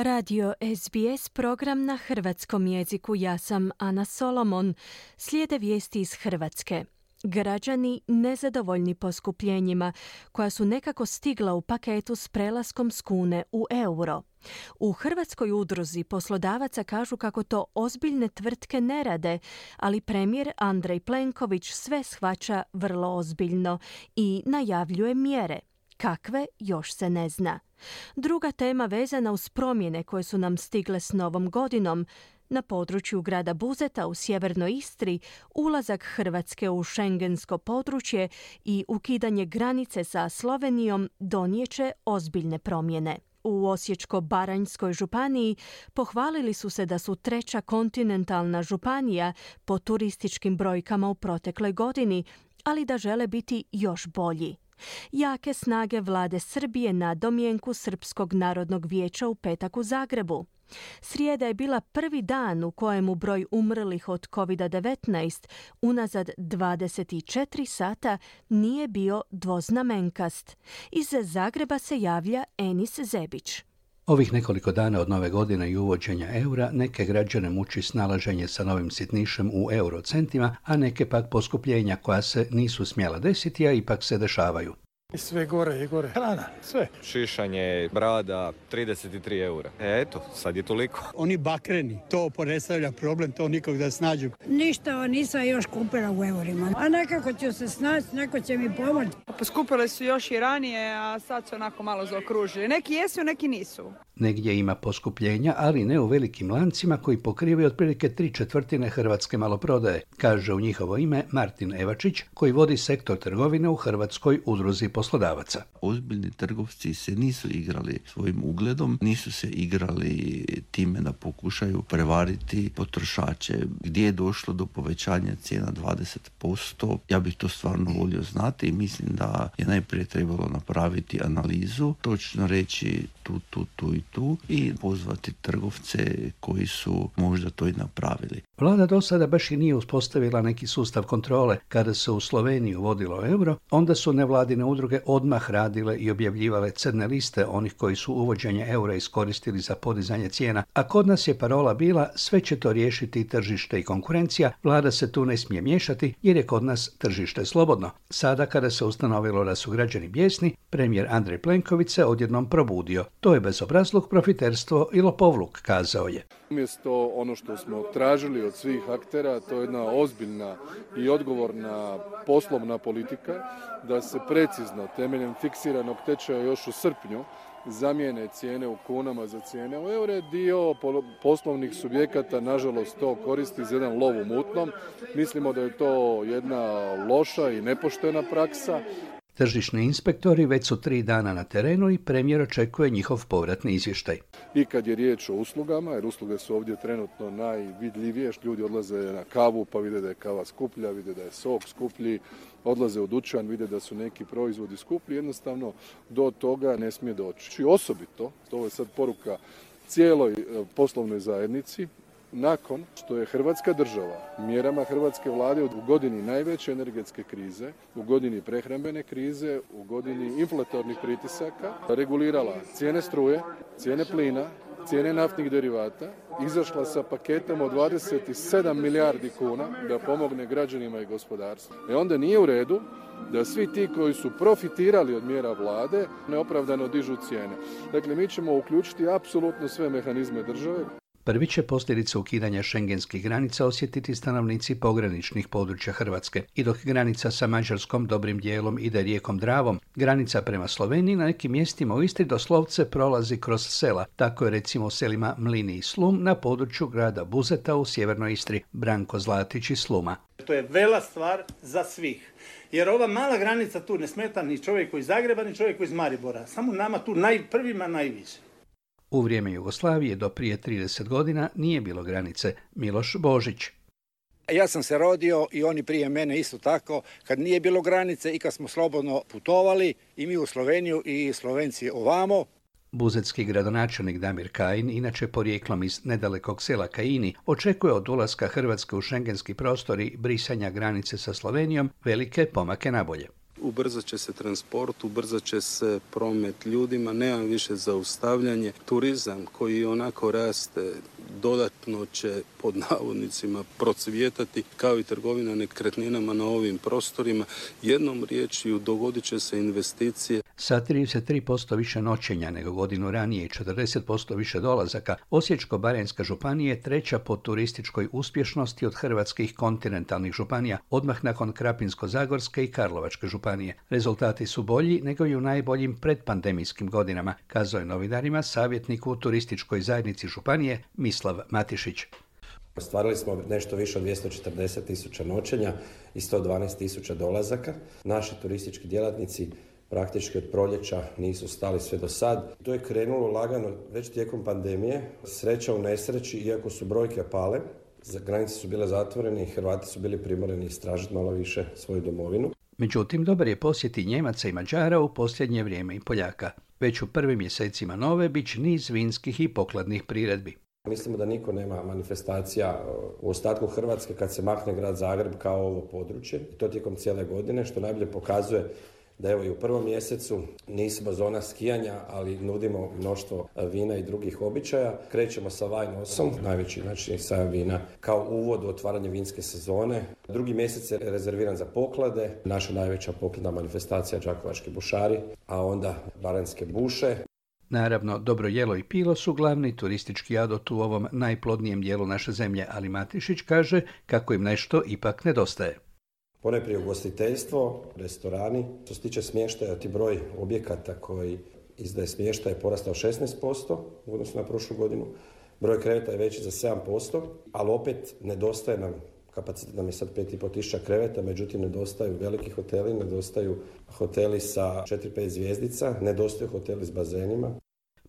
Radio SBS program na hrvatskom jeziku. Ja sam Ana Solomon. Slijede vijesti iz Hrvatske. Građani nezadovoljni poskupljenjima koja su nekako stigla u paketu s prelaskom s kune u euro. U Hrvatskoj udruzi poslodavaca kažu kako to ozbiljne tvrtke ne rade, ali premijer Andrej Plenković sve shvaća vrlo ozbiljno i najavljuje mjere. Kakve još se ne zna. Druga tema vezana uz promjene koje su nam stigle s novom godinom na području grada Buzeta u sjevernoj Istri ulazak Hrvatske u šengensko područje i ukidanje granice sa Slovenijom donijeće ozbiljne promjene. U Osječko-Baranjskoj županiji pohvalili su se da su treća kontinentalna županija po turističkim brojkama u protekloj godini, ali da žele biti još bolji. Jake snage vlade Srbije na domjenku Srpskog narodnog vijeća u petak u Zagrebu. Srijeda je bila prvi dan u kojemu broj umrlih od COVID-19 unazad 24 sata nije bio dvoznamenkast. Iz Zagreba se javlja Enis Zebić. Ovih nekoliko dana od nove godine i uvođenja eura neke građane muči snalaženje sa novim sitnišem u eurocentima, a neke pak poskupljenja koja se nisu smjela desiti, a ipak se dešavaju. Sve gore i gore. Hrana, sve. Šišanje, brada, 33 eura. E, eto, sad je toliko. Oni bakreni, to predstavlja problem, to nikog da snađu. Ništa nisam još kupila u eurima. A nekako ću se snaći, neko će mi pomoći. Poskupile su još i ranije, a sad su onako malo zaokružili. Neki jesu, neki nisu. Negdje ima poskupljenja, ali ne u velikim lancima koji pokrivaju otprilike tri četvrtine hrvatske maloprodaje, kaže u njihovo ime Martin Evačić, koji vodi sektor trgovine u Hrvatskoj udruzi poslodavaca. Ozbiljni trgovci se nisu igrali svojim ugledom, nisu se igrali time da pokušaju prevariti potrošače. Gdje je došlo do povećanja cijena 20%, ja bih to stvarno volio znati i mislim da je najprije trebalo napraviti analizu, točno reći tu, tu, tu i tu i pozvati trgovce koji su možda to i napravili. Vlada do sada baš i nije uspostavila neki sustav kontrole. Kada se u Sloveniji uvodilo euro, onda su nevladine udruge odmah radile i objavljivale crne liste onih koji su uvođenje eura iskoristili za podizanje cijena, a kod nas je parola bila sve će to riješiti tržište i konkurencija, vlada se tu ne smije miješati jer je kod nas tržište slobodno. Sada kada se ustanovilo da su građani bijesni, premijer Andrej Plenković se odjednom probudio. To je bezobrazluk, profiterstvo i lopovluk, kazao je. Umjesto ono što smo tražili od svih aktera, to je jedna ozbiljna i odgovorna poslovna politika, da se precizno temeljem fiksiranog tečaja još u srpnju zamijene cijene u kunama za cijene u eure. Dio poslovnih subjekata, nažalost, to koristi za jedan lov u mutnom. Mislimo da je to jedna loša i nepoštena praksa. Tržišni inspektori već su tri dana na terenu i premijer očekuje njihov povratni izvještaj. I kad je riječ o uslugama, jer usluge su ovdje trenutno najvidljivije, ljudi odlaze na kavu pa vide da je kava skuplja, vide da je sok skuplji, odlaze u dućan, vide da su neki proizvodi skuplji, jednostavno do toga ne smije doći. Osobito, to je sad poruka cijeloj e, poslovnoj zajednici, nakon što je Hrvatska država mjerama Hrvatske vlade u godini najveće energetske krize, u godini prehrambene krize, u godini inflatornih pritisaka regulirala cijene struje, cijene plina, cijene naftnih derivata, izašla sa paketom od 27 milijardi kuna da pomogne građanima i gospodarstvu. E onda nije u redu da svi ti koji su profitirali od mjera vlade neopravdano dižu cijene. Dakle, mi ćemo uključiti apsolutno sve mehanizme države Prvi će posljedice ukidanja šengenskih granica osjetiti stanovnici pograničnih područja Hrvatske. I dok granica sa Mađarskom dobrim dijelom ide rijekom Dravom, granica prema Sloveniji na nekim mjestima u Istri doslovce prolazi kroz sela. Tako je recimo u selima Mlini i Slum na području grada Buzeta u sjevernoj Istri. Branko Zlatić iz Sluma. To je vela stvar za svih. Jer ova mala granica tu ne smeta ni čovjeku iz Zagreba, ni čovjeku iz Maribora. Samo nama tu najprvima najviše. U vrijeme Jugoslavije do prije 30 godina nije bilo granice. Miloš Božić. Ja sam se rodio i oni prije mene isto tako, kad nije bilo granice i kad smo slobodno putovali i mi u Sloveniju i Slovenci ovamo. Buzetski gradonačelnik Damir Kajin, inače porijeklom iz nedalekog sela Kajini, očekuje od ulaska Hrvatske u šengenski prostor i brisanja granice sa Slovenijom velike pomake nabolje. Ubrzat će se transport, ubrzat će se promet ljudima, nema više zaustavljanje. Turizam koji onako raste dodatno će pod navodnicima procvjetati kao i trgovina nekretninama na ovim prostorima. Jednom riječju dogodit će se investicije. Sa 33% više noćenja nego godinu ranije i 40% više dolazaka, Osječko-Baranjska županija je treća po turističkoj uspješnosti od hrvatskih kontinentalnih županija, odmah nakon Krapinsko-Zagorske i Karlovačke županije. Rezultati su bolji nego i u najboljim predpandemijskim godinama, kazao je novinarima savjetnik u turističkoj zajednici županije Mislav Matišić. Ostvarili smo nešto više od 240 tisuća noćenja i 112 tisuća dolazaka. Naši turistički djelatnici praktički od proljeća nisu stali sve do sad. To je krenulo lagano već tijekom pandemije. Sreća u nesreći, iako su brojke pale, granice su bile zatvorene i Hrvati su bili primoreni istražiti malo više svoju domovinu. Međutim, dobar je posjeti Njemaca i Mađara u posljednje vrijeme i Poljaka. Već u prvim mjesecima nove bit će niz vinskih i pokladnih priredbi. Mislimo da niko nema manifestacija u ostatku Hrvatske kad se makne grad Zagreb kao ovo područje i to tijekom cijele godine što najbolje pokazuje da evo i u prvom mjesecu nismo zona skijanja, ali nudimo mnoštvo vina i drugih običaja. Krećemo sa Wine Osom, najveći znači sajam vina, kao uvod u otvaranje vinske sezone. Drugi mjesec je rezerviran za poklade, naša najveća pokladna manifestacija Đakovački bušari, a onda Baranske buše. Naravno, dobro jelo i pilo su glavni turistički adot u ovom najplodnijem dijelu naše zemlje, ali Matišić kaže kako im nešto ipak nedostaje. Poneprije ugostiteljstvo, restorani. Što se tiče smještaja, ti broj objekata koji izdaje smještaj je porastao 16% u odnosu na prošlu godinu. Broj kreveta je veći za 7%, ali opet nedostaje nam kapacitet nam je sad 5,5 tisuća kreveta, međutim nedostaju veliki hoteli, nedostaju hoteli sa 4-5 zvijezdica, nedostaju hoteli s bazenima.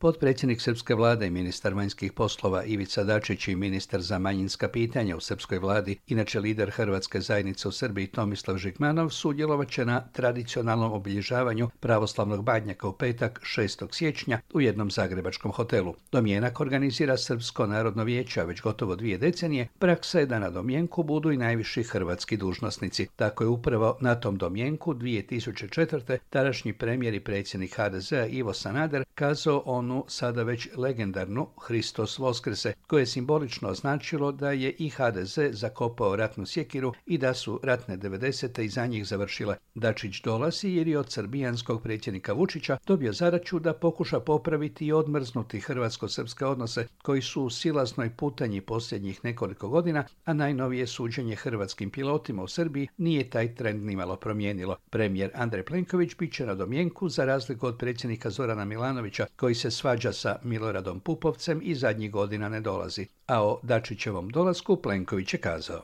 Potpredsjednik Srpske vlade i ministar vanjskih poslova Ivica Dačić i ministar za manjinska pitanja u Srpskoj vladi, inače lider Hrvatske zajednice u Srbiji Tomislav Žigmanov, sudjelovat će na tradicionalnom obilježavanju pravoslavnog badnjaka u petak 6. siječnja u jednom zagrebačkom hotelu. Domjenak organizira Srpsko narodno vijeće, a već gotovo dvije decenije praksa je da na domjenku budu i najviši hrvatski dužnosnici. Tako je upravo na tom domjenku 2004. tadašnji premijer i predsjednik HDZ-a Ivo Sanader kazao on onu sada već legendarnu Hristos Voskrese, koje je simbolično označilo da je i HDZ zakopao ratnu sjekiru i da su ratne 90. iza njih završile. Dačić dolazi jer je od srbijanskog predsjednika Vučića dobio zadaću da pokuša popraviti i odmrznuti hrvatsko-srpske odnose koji su u silaznoj putanji posljednjih nekoliko godina, a najnovije suđenje hrvatskim pilotima u Srbiji nije taj trend nimalo promijenilo. Premijer Andrej Plenković bit će na domjenku za razliku od predsjednika Zorana Milanovića koji se svađa sa Miloradom Pupovcem i zadnjih godina ne dolazi. A o Dačićevom dolasku Plenković je kazao.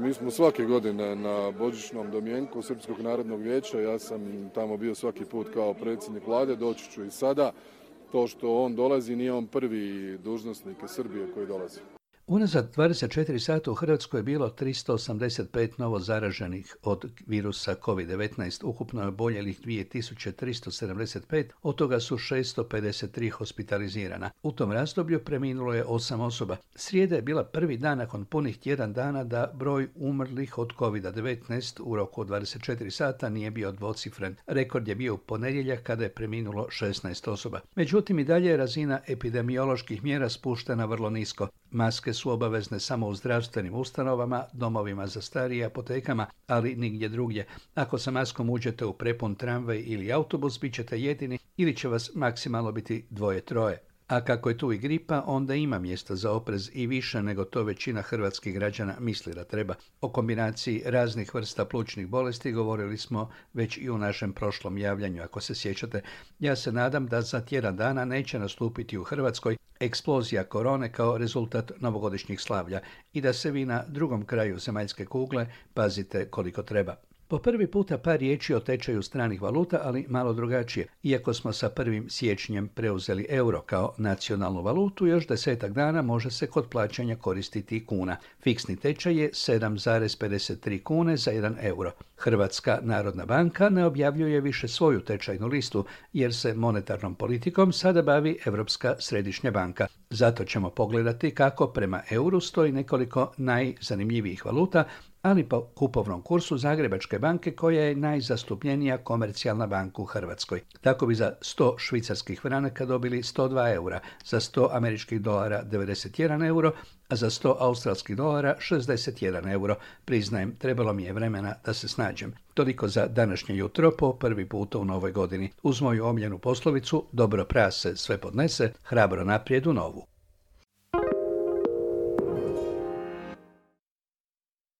Mi smo svake godine na božićnom domjenku Srpskog narodnog vijeća. Ja sam tamo bio svaki put kao predsjednik vlade, doći ću i sada. To što on dolazi, nije on prvi dužnosnik Srbije koji dolazi. Unazad 24 sata u Hrvatskoj je bilo 385 novo zaraženih od virusa COVID-19, ukupno je oboljelih 2375, od toga su 653 hospitalizirana. U tom razdoblju preminulo je 8 osoba. Srijeda je bila prvi dan nakon punih tjedan dana da broj umrlih od COVID-19 u roku od 24 sata nije bio dvocifren. Rekord je bio u ponedjeljak kada je preminulo 16 osoba. Međutim, i dalje je razina epidemioloških mjera spuštena vrlo nisko. Maske su obavezne samo u zdravstvenim ustanovama, domovima za starije, apotekama, ali nigdje drugdje. Ako sa maskom uđete u prepun tramvaj ili autobus, bit ćete jedini ili će vas maksimalno biti dvoje-troje. A kako je tu i gripa, onda ima mjesta za oprez i više nego to većina hrvatskih građana misli da treba. O kombinaciji raznih vrsta plućnih bolesti govorili smo već i u našem prošlom javljanju, ako se sjećate. Ja se nadam da za tjedan dana neće nastupiti u Hrvatskoj eksplozija korone kao rezultat novogodišnjih slavlja i da se vi na drugom kraju zemaljske kugle pazite koliko treba. Po prvi puta par riječi o tečaju stranih valuta, ali malo drugačije. Iako smo sa prvim siječnjem preuzeli euro kao nacionalnu valutu, još desetak dana može se kod plaćanja koristiti kuna. Fiksni tečaj je 7,53 kune za 1 euro. Hrvatska narodna banka ne objavljuje više svoju tečajnu listu, jer se monetarnom politikom sada bavi Europska središnja banka. Zato ćemo pogledati kako prema euru stoji nekoliko najzanimljivijih valuta, ali po kupovnom kursu Zagrebačke banke koja je najzastupljenija komercijalna banka u Hrvatskoj. Tako bi za 100 švicarskih franaka dobili 102 eura, za 100 američkih dolara 91 euro, a za 100 australskih dolara 61 euro. Priznajem, trebalo mi je vremena da se snađem. Toliko za današnje jutro po prvi puta u novoj godini. Uz moju omljenu poslovicu, dobro prase sve podnese, hrabro naprijed u novu.